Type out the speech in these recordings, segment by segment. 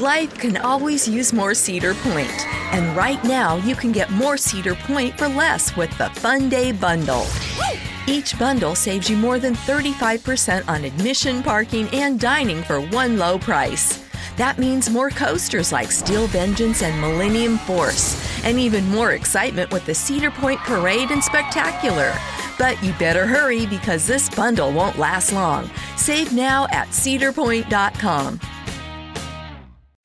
Life can always use more Cedar Point, and right now you can get more Cedar Point for less with the Fun Day Bundle. Each bundle saves you more than 35% on admission, parking, and dining for one low price. That means more coasters like Steel Vengeance and Millennium Force, and even more excitement with the Cedar Point Parade and Spectacular. But you better hurry because this bundle won't last long. Save now at cedarpoint.com.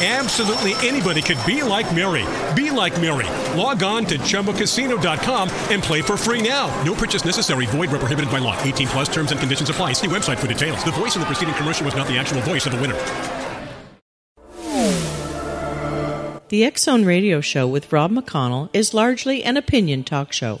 Absolutely anybody could be like Mary. Be like Mary. Log on to ChumbaCasino.com and play for free now. No purchase necessary. Void where prohibited by law. 18 plus terms and conditions apply. See website for details. The voice in the preceding commercial was not the actual voice of the winner. The X Zone Radio Show with Rob McConnell is largely an opinion talk show.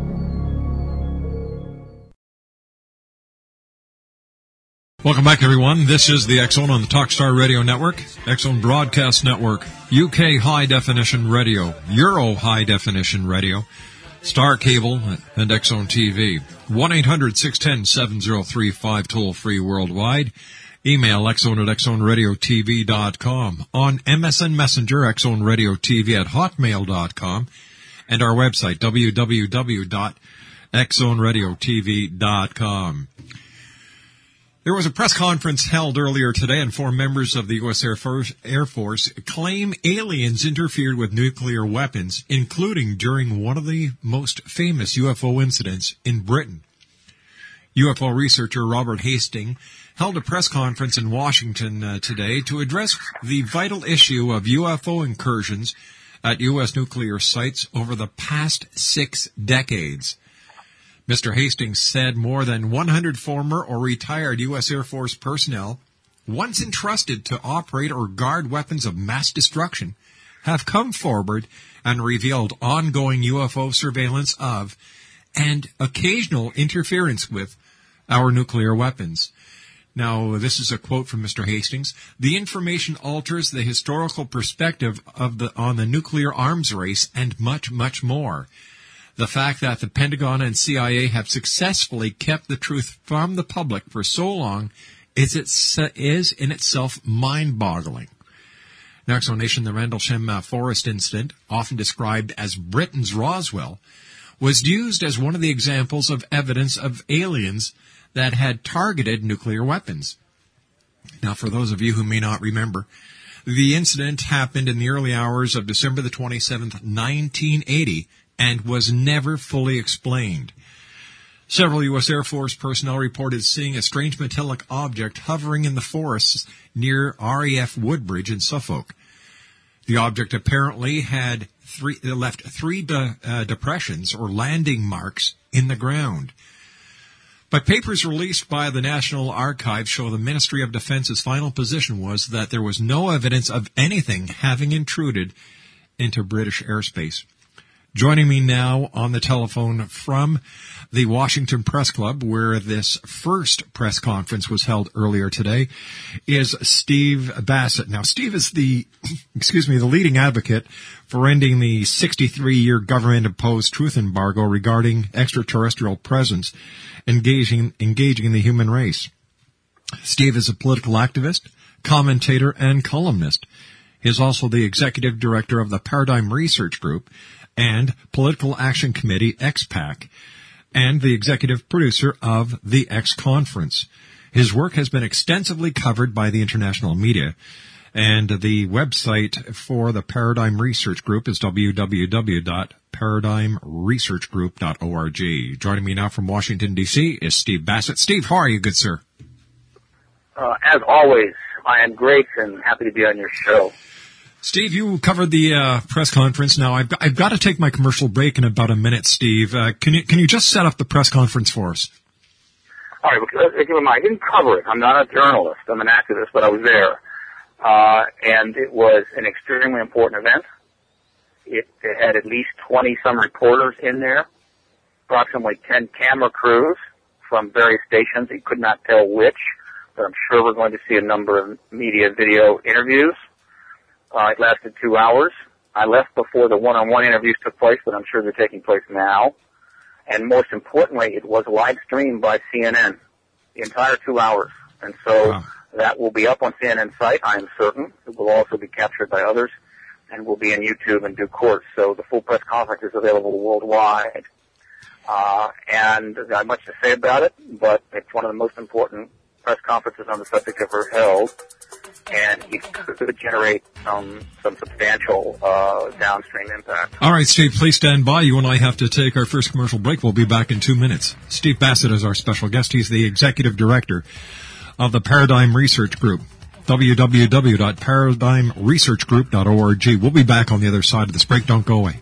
Welcome back, everyone. This is the Zone on the Talkstar Radio Network, Zone Broadcast Network, UK High Definition Radio, Euro High Definition Radio, Star Cable, and Zone TV. 1-800-610-7035 toll free worldwide. Email xzone at xzoneradiotv.com. On MSN Messenger, xzone radio TV at hotmail.com. And our website, www.xzoneradiotv.com. There was a press conference held earlier today, and four members of the U.S. Air Force, Air Force, claim aliens interfered with nuclear weapons, including during one of the most famous UFO incidents in Britain. UFO researcher Robert Hastings held a press conference in Washington uh, today to address the vital issue of UFO incursions at U.S. nuclear sites over the past six decades. Mr. Hastings said more than 100 former or retired U.S. Air Force personnel, once entrusted to operate or guard weapons of mass destruction, have come forward and revealed ongoing UFO surveillance of and occasional interference with our nuclear weapons. Now, this is a quote from Mr. Hastings. The information alters the historical perspective of the, on the nuclear arms race and much, much more. The fact that the Pentagon and CIA have successfully kept the truth from the public for so long is, is in itself mind-boggling. Now, explanation, the Rendlesham uh, Forest incident, often described as Britain's Roswell, was used as one of the examples of evidence of aliens that had targeted nuclear weapons. Now, for those of you who may not remember, the incident happened in the early hours of December the 27th, 1980, and was never fully explained. Several U.S. Air Force personnel reported seeing a strange metallic object hovering in the forests near RAF Woodbridge in Suffolk. The object apparently had three, left three de, uh, depressions or landing marks in the ground. But papers released by the National Archives show the Ministry of Defense's final position was that there was no evidence of anything having intruded into British airspace. Joining me now on the telephone from the Washington Press Club, where this first press conference was held earlier today, is Steve Bassett. Now, Steve is the, excuse me, the leading advocate for ending the 63-year government-imposed truth embargo regarding extraterrestrial presence engaging, engaging in the human race. Steve is a political activist, commentator, and columnist. He is also the executive director of the Paradigm Research Group and Political Action Committee, XPAC. and the executive producer of the X Conference. His work has been extensively covered by the international media, and the website for the Paradigm Research Group is www.paradigmresearchgroup.org. Joining me now from Washington, D.C. is Steve Bassett. Steve, how are you, good sir? Uh, as always, I am great and happy to be on your show. Steve, you covered the uh, press conference. Now I've got, I've got to take my commercial break in about a minute. Steve, uh, can you can you just set up the press conference for us? All right, well, keep in mind, I didn't cover it. I'm not a journalist. I'm an activist, but I was there, uh, and it was an extremely important event. It, it had at least 20 some reporters in there, approximately 10 camera crews from various stations. You could not tell which, but I'm sure we're going to see a number of media video interviews. Uh, it lasted two hours. I left before the one-on-one interviews took place, but I'm sure they're taking place now. And most importantly, it was live streamed by CNN, the entire two hours. And so wow. that will be up on CNN's site, I am certain. It will also be captured by others and will be in YouTube in due course. So the full press conference is available worldwide. Uh, and I have much to say about it, but it's one of the most important press conferences on the subject ever held and it could generate some some substantial uh, downstream impact. All right, Steve, please stand by. You and I have to take our first commercial break. We'll be back in two minutes. Steve Bassett is our special guest. He's the executive director of the Paradigm Research Group www.paradigmresearchgroup.org. We'll be back on the other side of this break. Don't go away.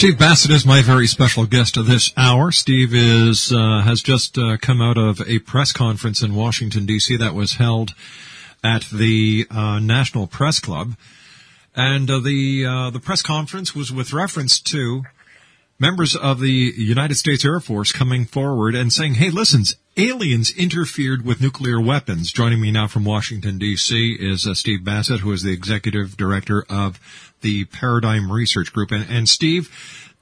Steve Bassett is my very special guest of this hour. Steve is uh, has just uh, come out of a press conference in Washington D.C. that was held at the uh, National Press Club, and uh, the uh, the press conference was with reference to members of the United States Air Force coming forward and saying, "Hey, listen, aliens interfered with nuclear weapons. Joining me now from Washington, D.C. is uh, Steve Bassett, who is the executive director of the Paradigm Research Group. And, and Steve,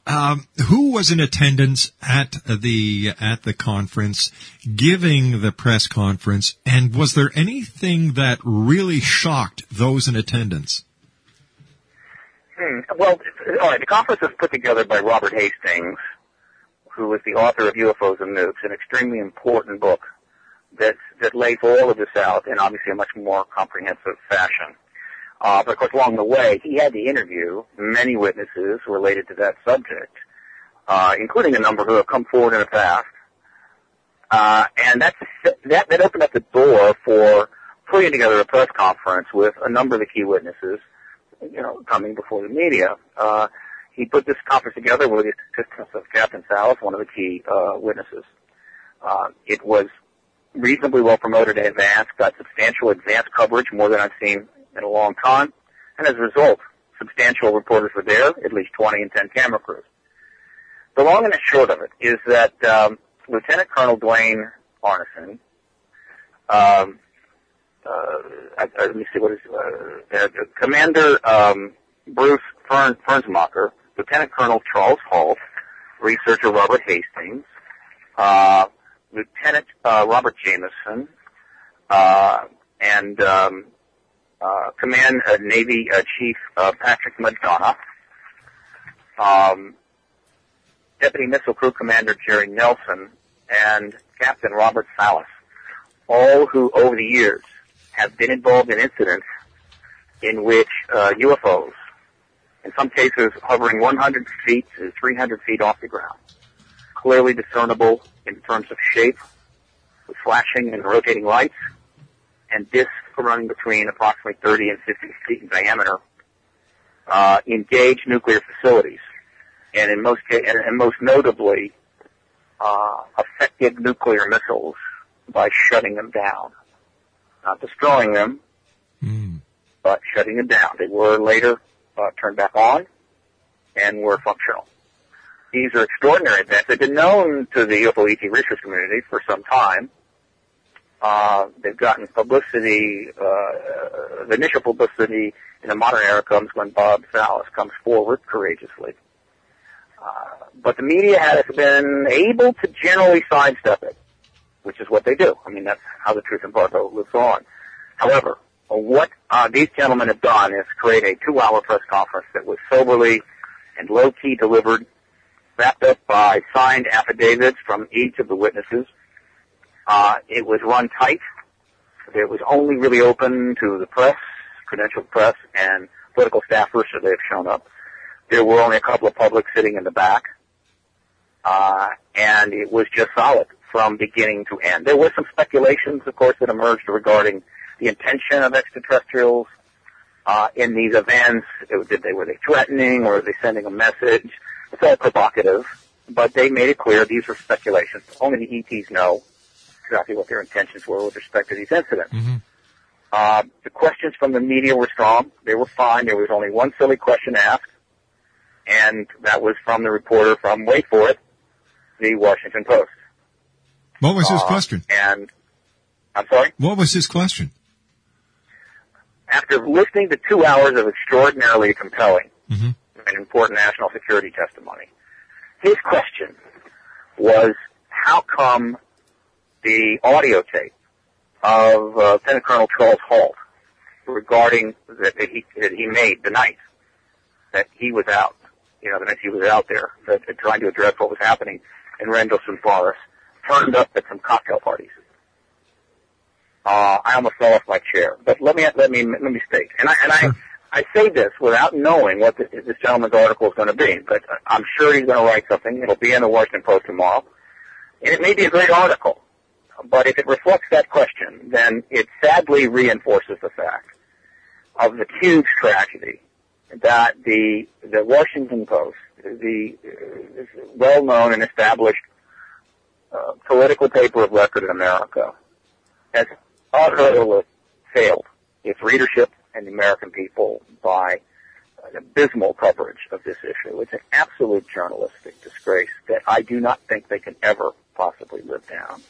um, who was in attendance at the at the conference, giving the press conference, and was there anything that really shocked those in attendance? Hmm. Well, all right. The conference was put together by Robert Hastings, who is the author of UFOs and Nukes, an extremely important book that that lays all of this out in obviously a much more comprehensive fashion. Uh, but of course, along the way, he had to interview many witnesses related to that subject, uh, including a number who have come forward in the past. Uh, and that's, that, that opened up the door for putting together a press conference with a number of the key witnesses, you know, coming before the media. Uh, he put this conference together with the assistance of Captain Salas, one of the key uh, witnesses. Uh, it was reasonably well promoted in advance, got substantial advance coverage, more than I've seen in a long time. And as a result, substantial reporters were there, at least 20 and 10 camera crews. The long and the short of it is that um, Lieutenant Colonel Dwynne Arneson, um, uh, let me see what is uh, uh, Commander um, Bruce Fern, Fernsmacher, Lieutenant Colonel Charles Halt, researcher Robert Hastings, uh, Lieutenant uh, Robert Jamison, uh, and um, uh, Command uh, Navy uh, Chief Patrick McDonough, um, Deputy Missile Crew Commander Jerry Nelson, and Captain Robert Salas, all who over the years have been involved in incidents in which uh, UFOs, in some cases hovering 100 feet to 300 feet off the ground, clearly discernible in terms of shape, with flashing and rotating lights, and discs running between approximately 30 and 50 feet in diameter, uh, engage nuclear facilities, and in most ca- and, and most notably, uh, affected nuclear missiles by shutting them down, not destroying them, but shutting them down. They were later uh, turned back on and were functional. These are extraordinary events. They've been known to the UFO ET research community for some time. Uh, they've gotten publicity, uh, the initial publicity in the modern era comes when Bob Salas comes forward courageously. Uh, but the media has been able to generally sidestep it, which is what they do. I mean, that's how the truth embargo lives on. However, what uh, these gentlemen have done is create a two-hour press conference that was soberly and low-key delivered, wrapped up by signed affidavits from each of the witnesses. Uh, it was run tight. It was only really open to the press, credentialed press, and political staffers, so they've shown up. There were only a couple of public sitting in the back, uh, and it was just solid from beginning to end. There were some speculations, of course, that emerged regarding the intention of extraterrestrials uh, in these events. Did they were they threatening or were they sending a message? It's all provocative, but they made it clear these were speculations. Only the ETs know exactly what their intentions were with respect to these incidents. Uh, the questions from the media were strong. They were fine. There was only one silly question asked, and that was from the reporter from, wait for it, the Washington Post. What was his Uh, question? And, I'm sorry? What was his question? After listening to two hours of extraordinarily compelling Mhm. and important national security testimony, his question was, how come the audio tape of uh, Lieutenant Colonel Charles Halt regarding that, he that he made the night that he was out, you know, the night he was out there, that, that trying to address what was happening in Rendlesham Forest, turned up at some cocktail parties. Uh, I almost fell off my chair, but let me let me let me state, and I and I I say this without knowing what this, this gentleman's article is going to be, but I'm sure he's going to write something. It'll be in the Washington Post tomorrow, and it may be a great article. But if it reflects that question, then it sadly reinforces the fact of the huge tragedy that the the Washington Post, the uh, well-known and established uh, political paper of record in America, has utterly failed its readership and the American people by an abysmal coverage of this issue. It's an absolute journalistic disgrace that I do not think they can ever possibly live down.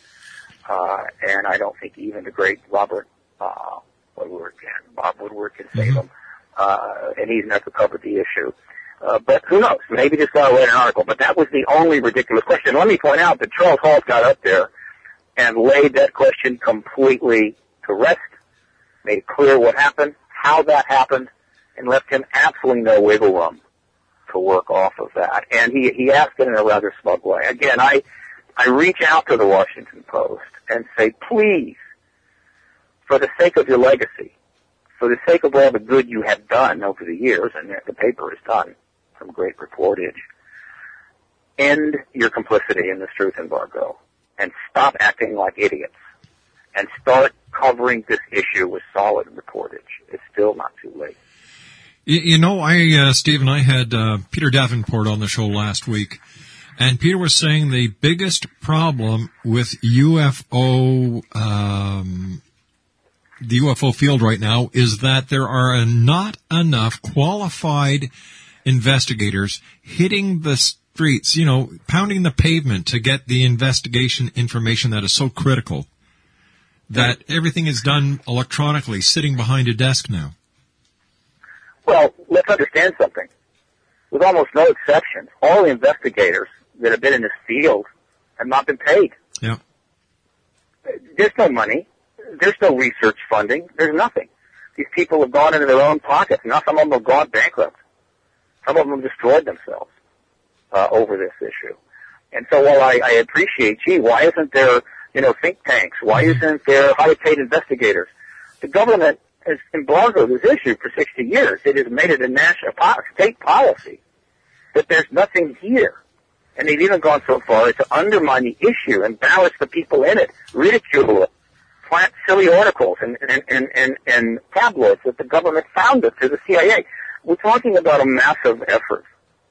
uh, and I don't think even the great Robert uh, Woodward can. Bob Woodward can save them, uh, and he's never covered the issue. Uh, but who knows? Maybe this guy read an article. But that was the only ridiculous question. Let me point out that Charles Halt got up there and laid that question completely to rest, made clear what happened, how that happened, and left him absolutely no wiggle room to work off of that. And he he asked it in a rather smug way. Again, I I reach out to the Washington Post and say, please, for the sake of your legacy, for the sake of all the good you have done over the years, and the paper has done some great reportage, end your complicity in this truth embargo and stop acting like idiots and start covering this issue with solid reportage. It's still not too late. You, know, I, uh, Steve and I had uh, Peter Davenport on the show last week, and Peter was saying the biggest problem with UFO, um, the UFO field right now is that there are not enough qualified investigators hitting the streets, you know, pounding the pavement to get the investigation information that is so critical that everything is done electronically, sitting behind a desk now. Well, let's understand something. With almost no exceptions, all the investigators that have been in this field have not been paid. Yeah. There's no money. There's no research funding. There's nothing. These people have gone into their own pockets. Now some of them have gone bankrupt. Some of them have destroyed themselves uh, over this issue. And so while I, I appreciate, gee, why isn't there, you know, think tanks? Why isn't there highly paid investigators? The government has embargoed this issue for 60 years. It has made it a national po- state policy that there's nothing here. And they've even gone so far as to undermine the issue, embarrass the people in it, ridicule it, plant silly articles and, and, and, and, and tabloids that the government founded to the CIA. We're talking about a massive effort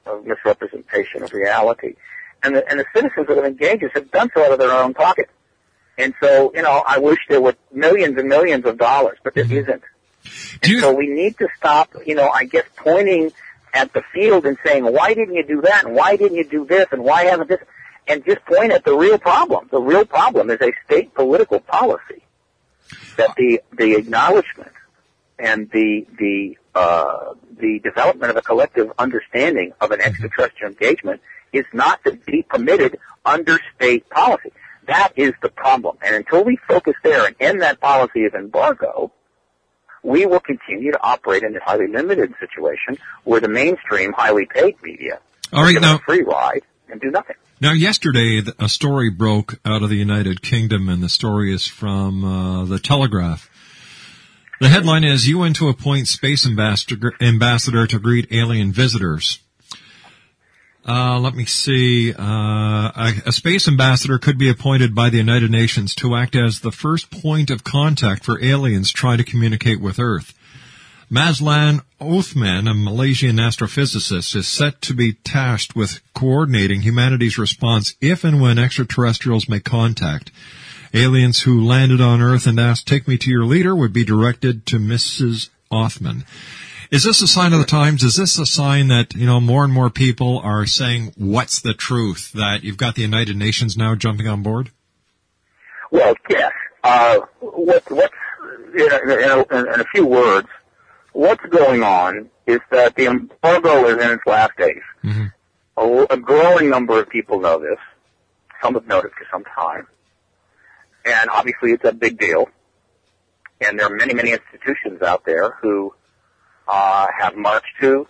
of misrepresentation of reality. And the, and the citizens that have engaged us have done so out of their own pocket. And so, you know, I wish there were millions and millions of dollars, but there Mm-hmm. isn't. And so we need to stop, you know, I guess pointing at the field and saying, why didn't you do that? And why didn't you do this? And why haven't this? And just point at the real problem. The real problem is a state political policy that the, the acknowledgement and the, the, uh, the development of a collective understanding of an extraterrestrial engagement is not to be permitted under state policy. That is the problem. And until we focus there and end that policy of embargo, we will continue to operate in a highly limited situation where the mainstream, highly paid media All right, now- a free ride and do nothing. Now, yesterday, a story broke out of the United Kingdom, and the story is from uh, the Telegraph. The headline is UN to appoint space ambassador, ambassador to greet alien visitors. Uh, let me see. Uh, a, a space ambassador could be appointed by the United Nations to act as the first point of contact for aliens trying to communicate with Earth. Mazlan Othman, a Malaysian astrophysicist, is set to be tasked with coordinating humanity's response if and when extraterrestrials make contact. Aliens who landed on Earth and asked, take me to your leader, would be directed to Mrs. Othman. Is this a sign of the times? Is this a sign that, you know, more and more people are saying, what's the truth? That you've got the United Nations now jumping on board? Well, yes. Uh, what, what's, in a, in, a, in a few words, what's going on is that the embargo is in its last days. A, a growing number of people know this. Some have known it for some time. And obviously it's a big deal. And there are many, many institutions out there who uh, have marched to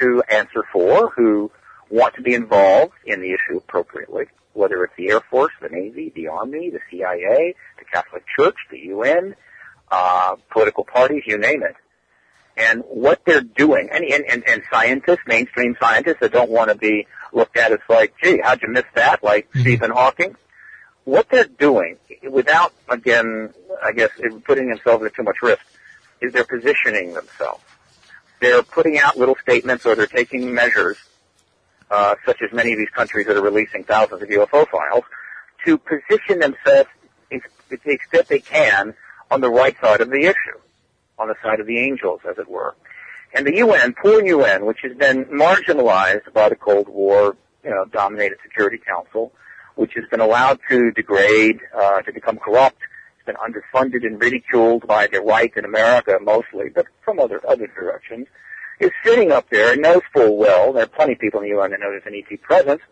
to answer for, who want to be involved in the issue appropriately, whether it's the Air Force, the Navy, the Army, the CIA, the Catholic Church, the UN, uh, political parties, you name it. And what they're doing, and, and, and, and scientists, mainstream scientists that don't want to be looked at as like, gee, how'd you miss that? Like Stephen Hawking. What they're doing, without, again, I guess, putting themselves at too much risk, is they're positioning themselves. They're putting out little statements or they're taking measures, uh, such as many of these countries that are releasing thousands of UFO files, to position themselves to the extent they can on the right side of the issue, on the side of the angels, as it were. And the UN, poor UN, which has been marginalized by the Cold War, you know, dominated Security Council, which has been allowed to degrade, uh, to become corrupt. It's been underfunded and ridiculed by the right in America mostly, but from other other directions, is sitting up there and knows full well there are plenty of people in the UN that know there's an ET presence,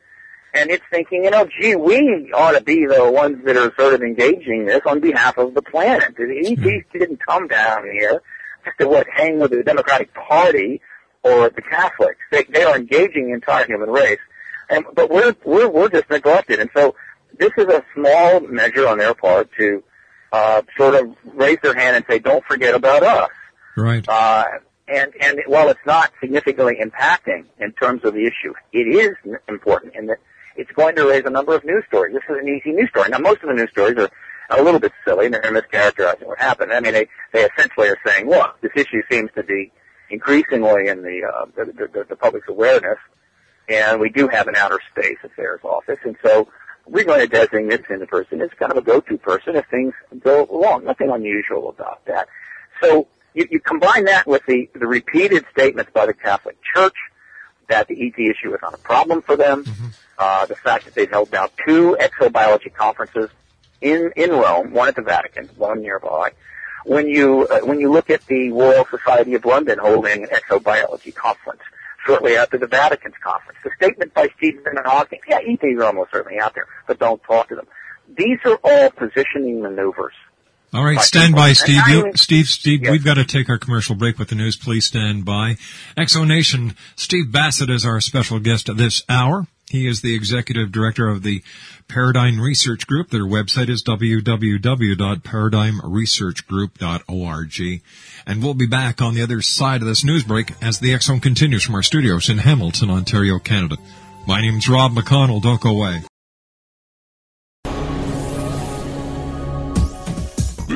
and it's thinking, you know, gee, we ought to be the ones that are sort of engaging this on behalf of the planet. The ETs didn't come down here just to what hang with the Democratic Party or the Catholics. They they are engaging the entire human race, and but we're we're we're just neglected, and so this is a small measure on their part to uh, sort of raise their hand and say, "Don't forget about us." Right. Uh, and and while it's not significantly impacting in terms of the issue, it is important in that it's going to raise a number of news stories. This is an easy news story. Now, most of the news stories are a little bit silly and they're mischaracterizing what happened. I mean, they they essentially are saying, "Look, this issue seems to be increasingly in the, uh, the, the, the public's awareness, and we do have an outer space affairs office, and so we're going to designate this person as kind of a go-to person if things go wrong. Nothing unusual about that. So you, you combine that with the, the repeated statements by the Catholic Church that the ET issue is not a problem for them, mm-hmm. uh, the fact that they've held now two exobiology conferences in, in Rome, one at the Vatican, one nearby, when you uh, when you look at the Royal Society of London holding an exobiology conference shortly after the Vatican's conference, the statement by Stephen and Hawking, yeah, ETs are almost certainly out there, but don't talk to them. These are all positioning maneuvers. All right, stand by, Steve. You, Steve, Steve, yes. we've got to take our commercial break with the news. Please stand by. Exonation, Steve Bassett is our special guest at this hour. He is the executive director of the Paradigm Research Group. Their website is www.paradigmresearchgroup.org. And we'll be back on the other side of this news break as the Zone continues from our studios in Hamilton, Ontario, Canada. My name is Rob McConnell. Don't go away.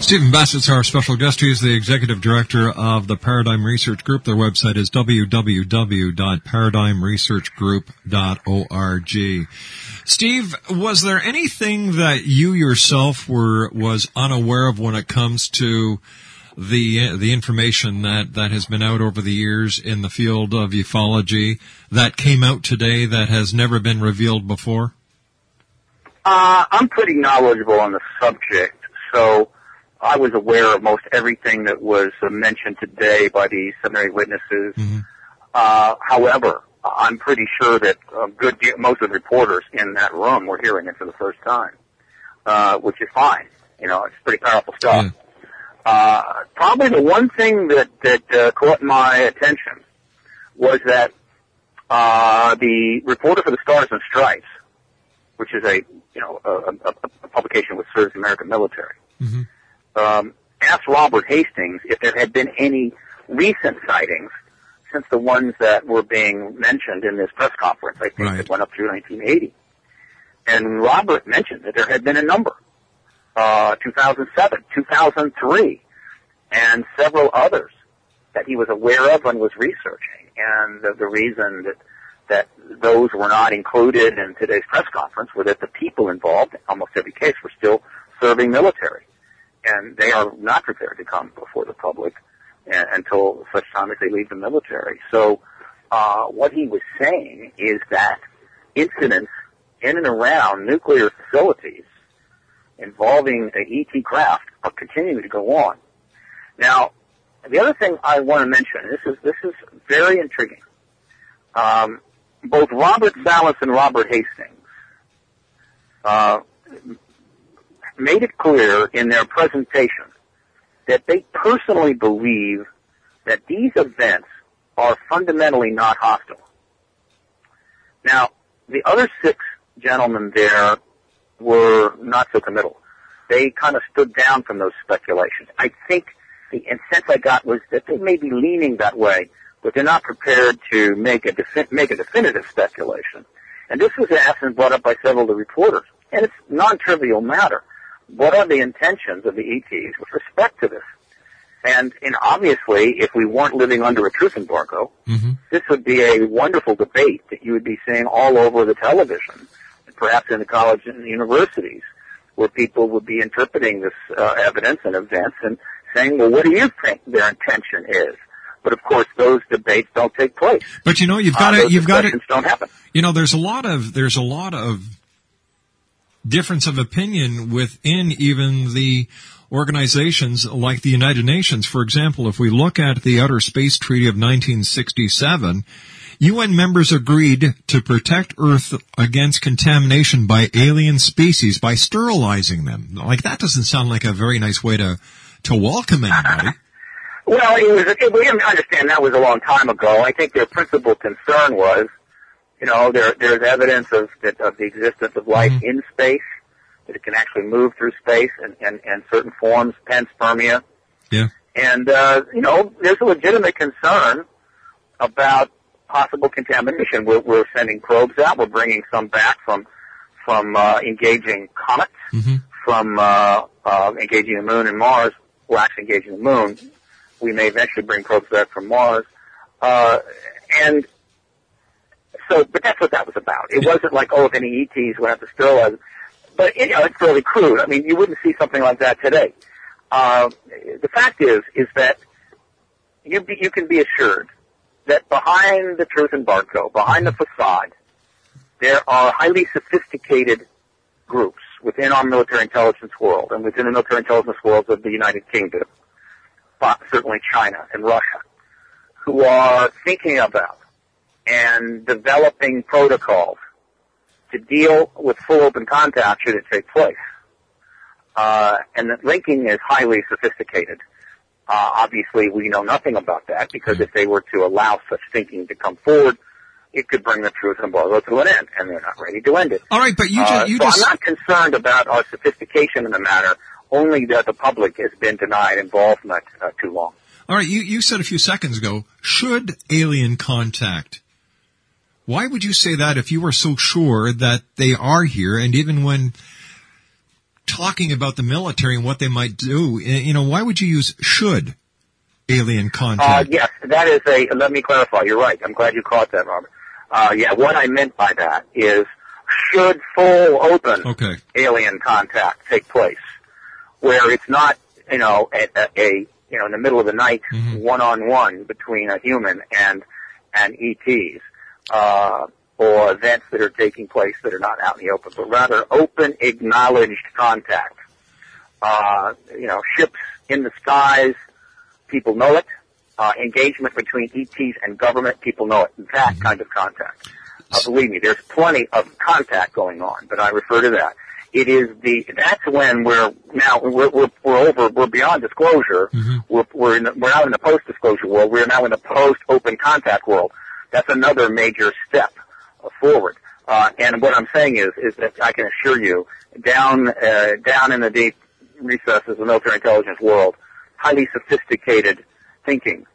Stephen Bassett's our special guest. He is the executive director of the Paradigm Research Group. Their website is www.paradigmresearchgroup.org. Steve, was there anything that you yourself were was unaware of when it comes to the the information that that has been out over the years in the field of ufology that came out today that has never been revealed before? Uh, I'm pretty knowledgeable on the subject, so I was aware of most everything that was mentioned today by the seminary witnesses. Mm-hmm. Uh, however, I'm pretty sure that uh, good most of the reporters in that room were hearing it for the first time, uh, which is fine. You know, it's pretty powerful stuff. Yeah. Uh, probably the one thing that that uh, caught my attention was that uh, the reporter for the Stars and Stripes, which is a you know a, a, a publication which serves the American military, mm-hmm. Um, asked Robert Hastings if there had been any recent sightings since the ones that were being mentioned in this press conference. I think right. that went up through 1980, and Robert mentioned that there had been a number uh, 2007, 2003, and several others that he was aware of and was researching. And the, the reason that that those were not included in today's press conference were that the people involved, in almost every case, were still serving military. And they are not prepared to come before the public uh, until such time as they leave the military. So, uh, what he was saying is that incidents in and around nuclear facilities involving a ET craft are continuing to go on. Now, the other thing I want to mention, this is this is very intriguing. Um, both Robert Salas and Robert Hastings uh, made it clear in their presentation that they personally believe that these events are fundamentally not hostile. Now, the other six gentlemen there were not so committal. They kind of stood down from those speculations. I think the sense I got was that they may be leaning that way, but they're not prepared to make a defi- make a definitive speculation. And this was asked and brought up by several of the reporters, and it's non-trivial matter. What are the intentions of the ETs with respect to this? And, and obviously, if we weren't living under a truth embargo, Mm-hmm. this would be a wonderful debate that you would be seeing all over the television, perhaps in the colleges and universities, where people would be interpreting this uh, evidence and events and saying, well, what do you think their intention is? But of course, those debates don't take place. But you know, you've Uh, got to, you've got to, don't happen. you know, there's a lot of, there's a lot of difference of opinion within even the organizations like the United Nations. For example, if we look at the Outer Space Treaty of 1967, UN members agreed to protect Earth against contamination by alien species by sterilizing them. Like that doesn't sound like a very nice way to, to welcome anybody. Well, it was, it, we understand that was a long time ago. I think their principal concern was, you know, there, there's evidence of, that, of the existence of life in space, that it can actually move through space and, and, and certain forms, panspermia. Yeah. And, uh, you know, there's a legitimate concern about possible contamination. We're, we're sending probes out. We're bringing some back from, from, uh, engaging comets, from, uh, uh, engaging the moon and Mars. Well, actually engaging the moon. We may eventually bring probes back from Mars. Uh, and so, but that's what that was about. It wasn't like, oh, if any ETs would have to sterilize. But, you know, it's fairly crude. I mean, you wouldn't see something like that today. Uh, the fact is, is that you, be, you can be assured that behind the truth embargo, behind the facade, there are highly sophisticated groups within our military intelligence world and within the military intelligence worlds of the United Kingdom, but certainly China and Russia, who are thinking about and developing protocols to deal with full open contact should it take place. Uh, and that linking is highly sophisticated. Uh, obviously, we know nothing about that because if they were to allow such thinking to come forward, it could bring the truth and embargo to an end, and they're not ready to end it. All right, but you Uh, just, you so just, I'm not concerned about our sophistication in the matter, only that the public has been denied involvement uh, too long. All right, you, you said a few seconds ago, should alien contact? Why would you say that if you are so sure that they are here and even when talking about the military and what they might do, you know, why would you use should alien Uh, contact? yes, that is a, let me clarify, you're right. I'm glad you caught that, Robert. Uh, yeah, what I meant by that is should full open Okay. alien contact take place, where it's not, you know, a, a, a you know, in the middle of the night, one on one between a human and and ETs, uh, or events that are taking place that are not out in the open, but rather open, acknowledged contact. Uh, you know, ships in the skies, people know it. Uh, engagement between ETs and government, people know it. That kind of contact. Uh, believe me, there's plenty of contact going on, but I refer to that. It is the that's when we're now we're we're, we're over we're beyond disclosure. We're we're in the, we're now in the post disclosure world. We're now in the post open contact world. That's another major step forward. Uh, and what I'm saying is is that I can assure you, down uh, down in the deep recesses of the military intelligence world, highly sophisticated thinking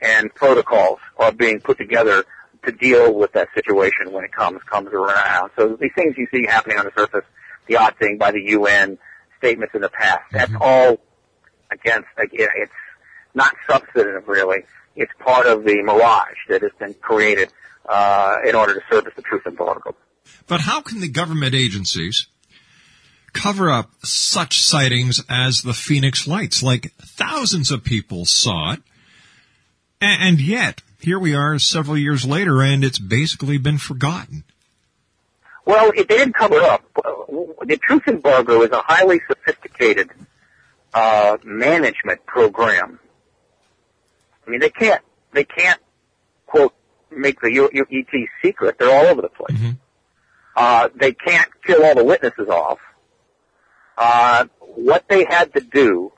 and protocols are being put together to deal with that situation when it comes comes around. So these things you see happening on the surface, the odd thing by the UN, statements in the past, that's all against. like, It's not substantive really. It's part of the mirage that has been created uh, in order to service the truth embargo. But how can the government agencies cover up such sightings as the Phoenix Lights? Like thousands of people saw it, and yet here we are several years later, and it's basically been forgotten. Well, it didn't cover up. The truth embargo is a highly sophisticated uh, management program. I mean, they can't they can't quote make the U- U- ET secret. They're all over the place. Mm-hmm. Uh, they can't kill all the witnesses off. Uh, what they had to do,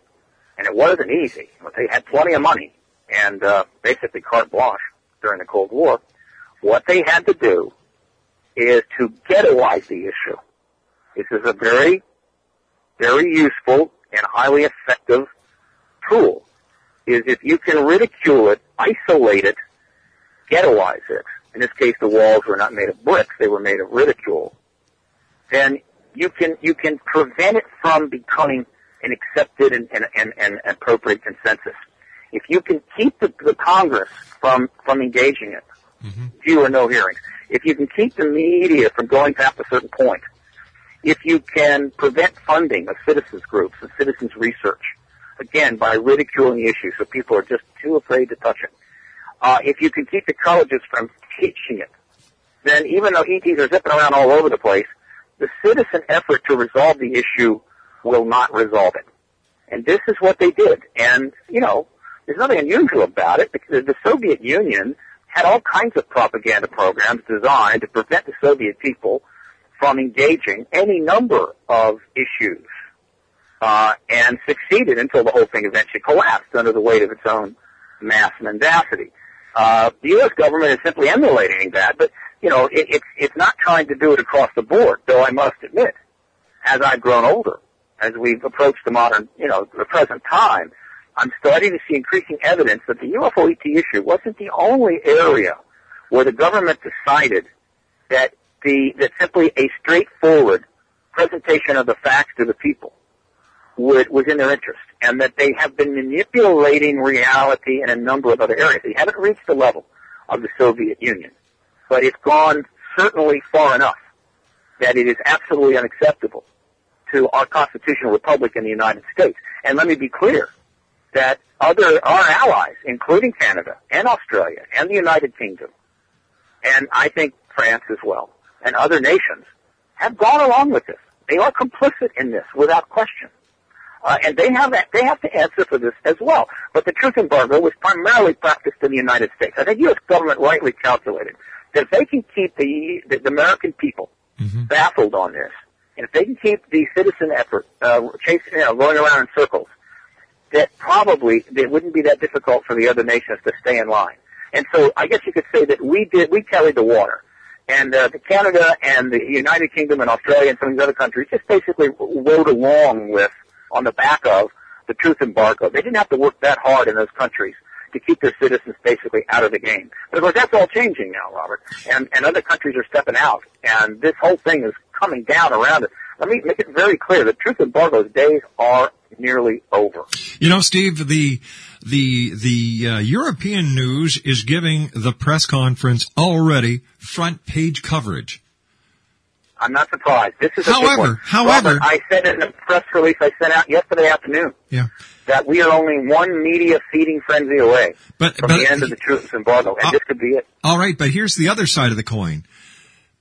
and it wasn't easy. But they had plenty of money and uh, basically carte blanche during the Cold War. What they had to do is to ghettoize the issue. This is a very, very useful and highly effective tool. Is if you can ridicule it, isolate it, ghettoize it. In this case, the walls were not made of bricks; they were made of ridicule. Then you can you can prevent it from becoming an accepted and, and, and, and appropriate consensus. If you can keep the, the Congress from from engaging it, mm-hmm. few or no hearings. If you can keep the media from going past a certain point, if you can prevent funding of citizens groups and citizens research, again by ridiculing the issue, so people are just too afraid to touch it. Uh, if you can keep the colleges from teaching it, then even though ETs are zipping around all over the place, the citizen effort to resolve the issue will not resolve it. And this is what they did. And, you know, there's nothing unusual about it because the Soviet Union had all kinds of propaganda programs designed to prevent the Soviet people from engaging any number of issues, uh, and succeeded until the whole thing eventually collapsed under the weight of its own mass mendacity. Uh, the U.S. government is simply emulating that, but you know, it, it's it's not trying to do it across the board. Though I must admit, as I've grown older, as we've approached the modern, you know, the present time, I'm starting to see increasing evidence that the UFO ET issue wasn't the only area where the government decided that the that simply a straightforward presentation of the facts to the people would, was in their interest, and that they have been manipulating reality in a number of other areas. They haven't reached the level of the Soviet Union, but it's gone certainly far enough that it is absolutely unacceptable to our constitutional republic in the United States. And let me be clear that other our allies, including Canada and Australia and the United Kingdom, and I think France as well, and other nations, have gone along with this. They are complicit in this without question. Uh, and they have that, they have to answer for this as well. But the truth embargo was primarily practiced in the United States. I think U.S. government rightly calculated that if they can keep the, the, the American people mm-hmm. baffled on this, and if they can keep the citizen effort uh, chasing, you know, going around in circles, that probably it wouldn't be that difficult for the other nations to stay in line. And so I guess you could say that we did, we carried the water. And uh, the Canada and the United Kingdom and Australia and some of these other countries just basically rode along with, on the back of, the truth embargo. They didn't have to work that hard in those countries to keep their citizens basically out of the game. But of course, that's all changing now, Robert. And, and other countries are stepping out. And this whole thing is coming down around it. Let me make it very clear. The truth embargo's days are nearly over. You know, Steve, the the the uh, European news is giving the press conference already front page coverage. I'm not surprised. This is a however, however, Robert, I said in a press release I sent out yesterday afternoon. Yeah. That we are only one media feeding frenzy away but, from but, the end of the truth embargo, and uh, this could be it. All right, but here's the other side of the coin.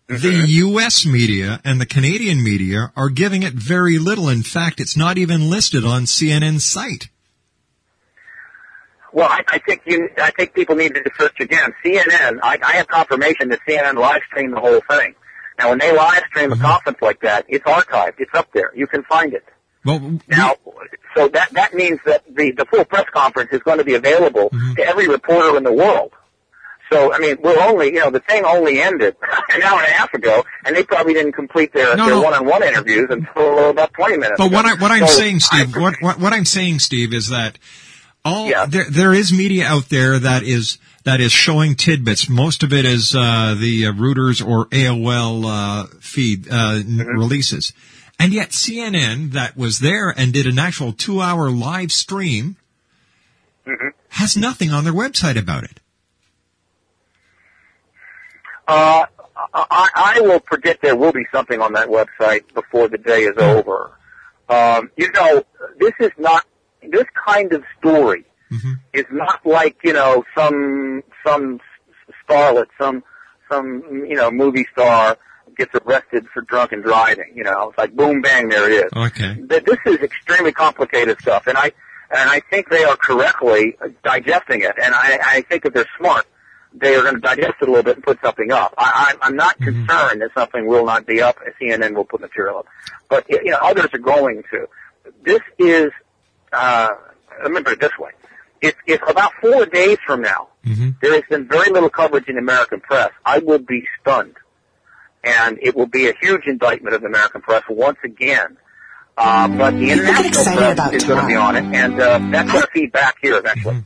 Mm-hmm. The U.S. media and the Canadian media are giving it very little. In fact, it's not even listed on CNN's site. Well, I, I think you, I think people need to search again. CNN, I, I have confirmation that CNN live streamed the whole thing. Now, when they live stream Mm-hmm. a conference like that, it's archived. It's up there. You can find it. Well, Now, so that that means that the the full press conference is going to be available Mm-hmm. to every reporter in the world. So, I mean, we're only, you know, the thing only ended an hour and a half ago, and they probably didn't complete their, No, their no. one-on-one interviews until about 20 minutes But ago. what I what I'm So saying, Steve, I- what, what what I'm saying, Steve, is that all Yeah. there there is media out there that is that is showing tidbits. Most of it is uh, the uh, Reuters or AOL uh, feed uh, Mm-hmm. releases, and yet CNN that was there and did an actual two hour live stream hmm has nothing on their website about it. Uh, I, I will predict there will be something on that website before the day is over. Um, you know, this is not this kind of story mm-hmm. is not like you know some some starlet, some some you know movie star gets arrested for drunken driving. You know, it's like boom bang, there it is. Okay. This is extremely complicated stuff, and I and I think they are correctly uh, digesting it, and I, I think if they're smart, they are going to digest it a little bit and put something up. I, I'm not mm-hmm. concerned that something will not be up. CNN will put material up, but you know others are going to. This is. Uh, remember it this way: if if about four days from now there has been very little coverage in the American press, I will be stunned, and it will be a huge indictment of the American press once again. Uh, but the international excited press about is going to be on it, and uh, that's going to feed back here eventually.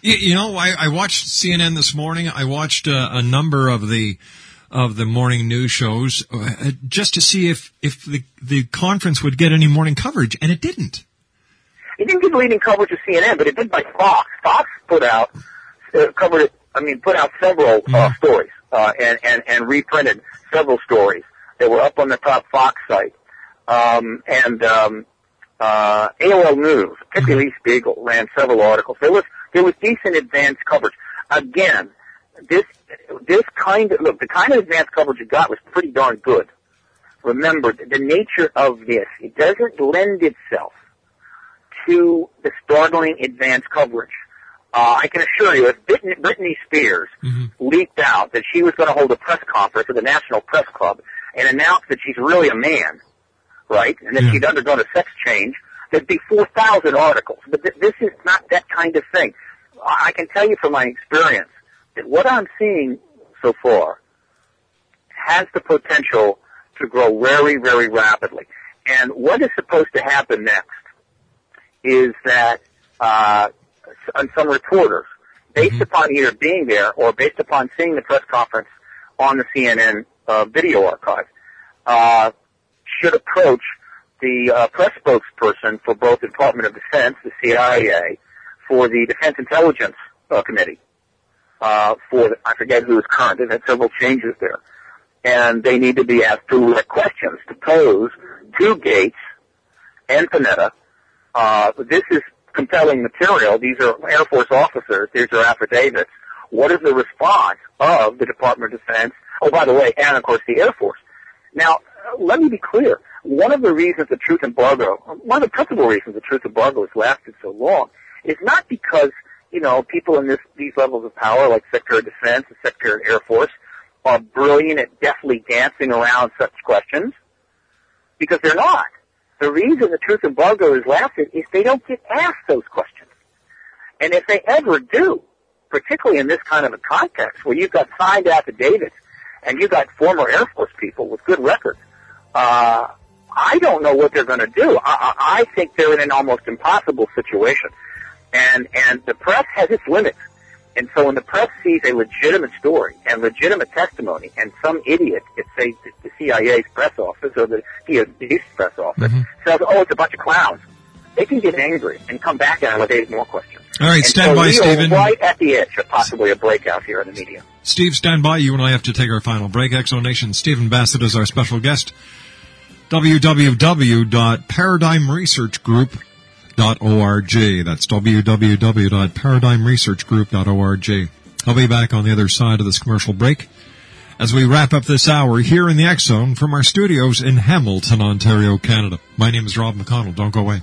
You, you know, I, I watched CNN this morning. I watched uh, a number of the of the morning news shows uh, just to see if if the the conference would get any morning coverage, and it didn't. It didn't get leading coverage of CNN, but it did by Fox. Fox put out uh, covered it. I mean, put out several uh, stories uh, and and and reprinted several stories that were up on the top Fox site. Um, and um, uh, AOL News, particularly Speigel, ran several articles. There was there was decent advance coverage. Again, this this kind of look the kind of advance coverage you got was pretty darn good. Remember the nature of this; it doesn't lend itself to the startling advance coverage. Uh, I can assure you, if Britney, Britney Spears leaked out that she was going to hold a press conference at the National Press Club and announced that she's really a man, right, and that she'd undergone a sex change, there'd be 4,000 articles. But th- this is not that kind of thing. I I can tell you from my experience that what I'm seeing so far has the potential to grow very, very rapidly. And what is supposed to happen next is that uh, and some reporters, based upon either being there or based upon seeing the press conference on the CNN uh, video archive, uh, should approach the uh, press spokesperson for both the Department of Defense, the CIA, for the Defense Intelligence uh, Committee, uh, for the, I forget who is current. They've had several changes there, and they need to be asked direct questions to pose to Gates and Panetta. Uh, this is compelling material. These are Air Force officers. These are affidavits. What is the response of the Department of Defense? Oh, by the way, and of course the Air Force. Now, let me be clear. One of the reasons the truth embargo, one of the principal reasons the truth embargo has lasted so long, is not because you know people in this these levels of power, like Secretary of Defense and Secretary of Air Force, are brilliant at deftly dancing around such questions, because they're not. The reason the truth embargo has lasted is they don't get asked those questions, and if they ever do, particularly in this kind of a context where you've got signed affidavits and you've got former Air Force people with good records, uh, I don't know what they're going to do. I I think they're in an almost impossible situation, and and the press has its limits. And so when the press sees a legitimate story and legitimate testimony, and some idiot, it's say the- CIA's press office or the DOD's press office, mm-hmm. says, "Oh, it's a bunch of clowns," they can get angry and come back at it with eight more questions. All right, And stand so by, Stephen. Right at the edge of possibly a breakout here in the media. Steve, stand by. You and I have to take our final break. Exo Nation, Stephen Bassett is our special guest. www.paradigmresearchgroup.org. That's www.paradigmresearchgroup.org. I'll be back on the other side of this commercial break as we wrap up this hour here in the X Zone from our studios in Hamilton, Ontario, Canada. My name is Rob McConnell. Don't go away.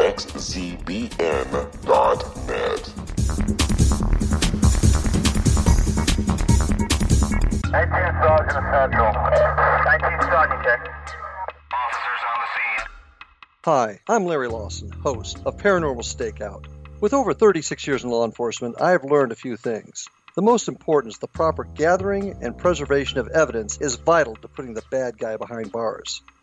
www.xzbn.net. 19 Sergeant Central. 19 Sergeant check. Officers on the scene. Hi, I'm Larry Lawson, host of Paranormal Stakeout. With over 36 years in law enforcement, I have learned a few things. The most important is the proper gathering and preservation of evidence is vital to putting the bad guy behind bars.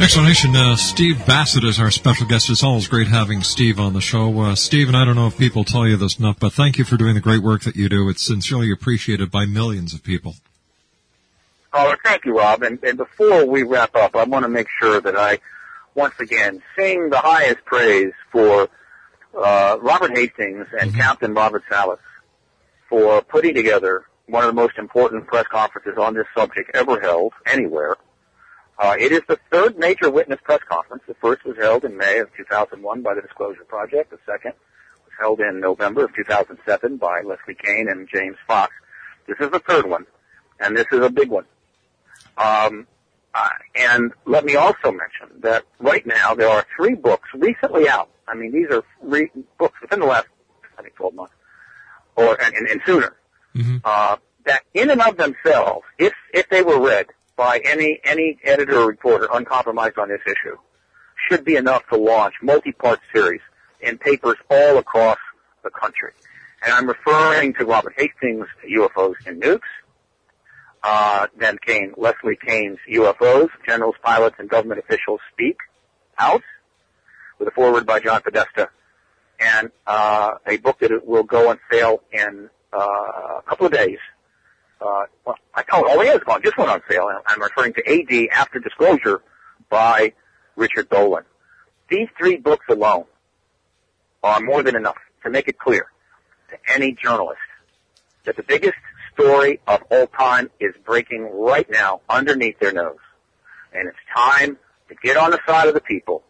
Explanation, uh, Steve Bassett is our special guest. It's always great having Steve on the show. Uh, Steve, and I don't know if people tell you this enough, but thank you for doing the great work that you do. It's sincerely appreciated by millions of people. Oh, thank you, Rob. And, and before we wrap up, I want to make sure that I, once again, sing the highest praise for uh, Robert Hastings and Captain Robert Salas for putting together one of the most important press conferences on this subject ever held anywhere. Uh, it is the third major witness press conference. The first was held in May of 2001 by the Disclosure Project. The second was held in November of 2007 by Leslie Kean and James Fox. This is the third one, and this is a big one. Um, uh, and let me also mention that right now there are three books recently out. I mean, these are re- books within the last, I think, 12 months, or and, and, and sooner. Uh, that in and of themselves, if if they were read by any any editor or reporter uncompromised on this issue, should be enough to launch multi-part series in papers all across the country. And I'm referring to Robert Hastings' UFOs and Nukes, uh, then Kean, Leslie Kean's UFOs, Generals, Pilots, and Government Officials Speak Out, with a foreword by John Podesta, and uh, a book that will go on sale in uh, a couple of days. Uh, oh, oh, yeah, it's gone. Just went on sale. I'm referring to AD After Disclosure by Richard Dolan. These three books alone are more than enough to make it clear to any journalist that the biggest story of all time is breaking right now underneath their nose. And it's time to get on the side of the people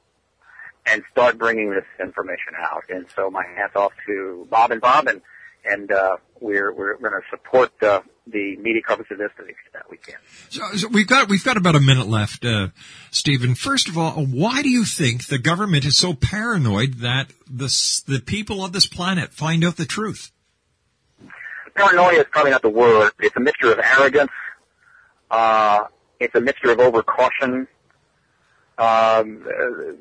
and start bringing this information out. And so my hats off to Bob and Bob, and and uh, we're we're going to support uh, the media coverage of this to the extent we can. So, so we've got we've got about a minute left, uh, Stephen. First of all, why do you think the government is so paranoid that the the people of this planet find out the truth? Paranoia is probably not the word. It's a mixture of arrogance. Uh, it's a mixture of overcaution. Um,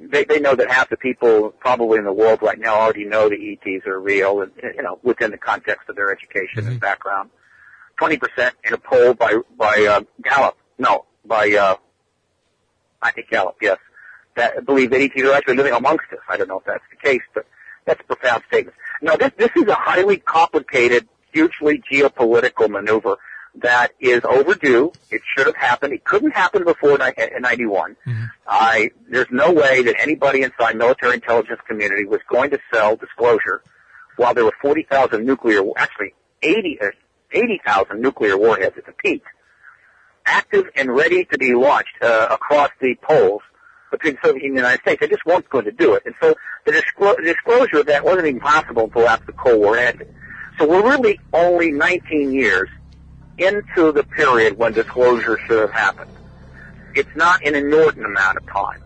they, they know that half the people probably in the world right now already know the ETs are real, and you know within the context of their education and background. Twenty percent in a poll by by uh, Gallup, no, by uh, I think Gallup, yes, that believe that ETs are actually living amongst us. I don't know if that's the case, but that's a profound statement. No, this this is a highly complicated, hugely geopolitical maneuver that is overdue. It should have happened. It couldn't happen before in 91. I, there's no way that anybody inside military intelligence community was going to sell disclosure while there were 40,000 nuclear, actually 80, uh, 80,000 nuclear warheads at the peak, active and ready to be launched uh, across the poles between the Soviet Union and the United States. They just weren't going to do it. And so the, disclo- disclosure of that wasn't even possible until after the Cold War ended. So we're really only 19 years into the period when disclosure should have happened. It's not an inordinate amount of time.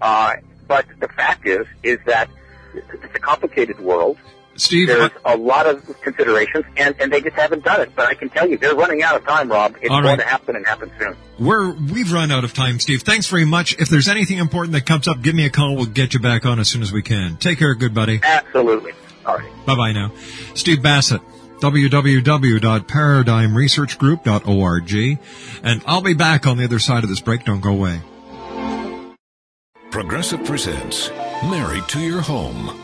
Uh, but the fact is, is that it's a complicated world. Steve, There's a lot of considerations, and, and they just haven't done it. But I can tell you, they're running out of time, Rob. It's All going right. to happen and happen soon. We're we've run out of time, Steve. Thanks very much. If there's anything important that comes up, give me a call. We'll get you back on as soon as we can. Take care, good buddy. Absolutely. All right. Bye bye now. Steve Bassett, www.paradigmresearchgroup.org. And I'll be back on the other side of this break. Don't go away. Progressive presents Married to Your Home.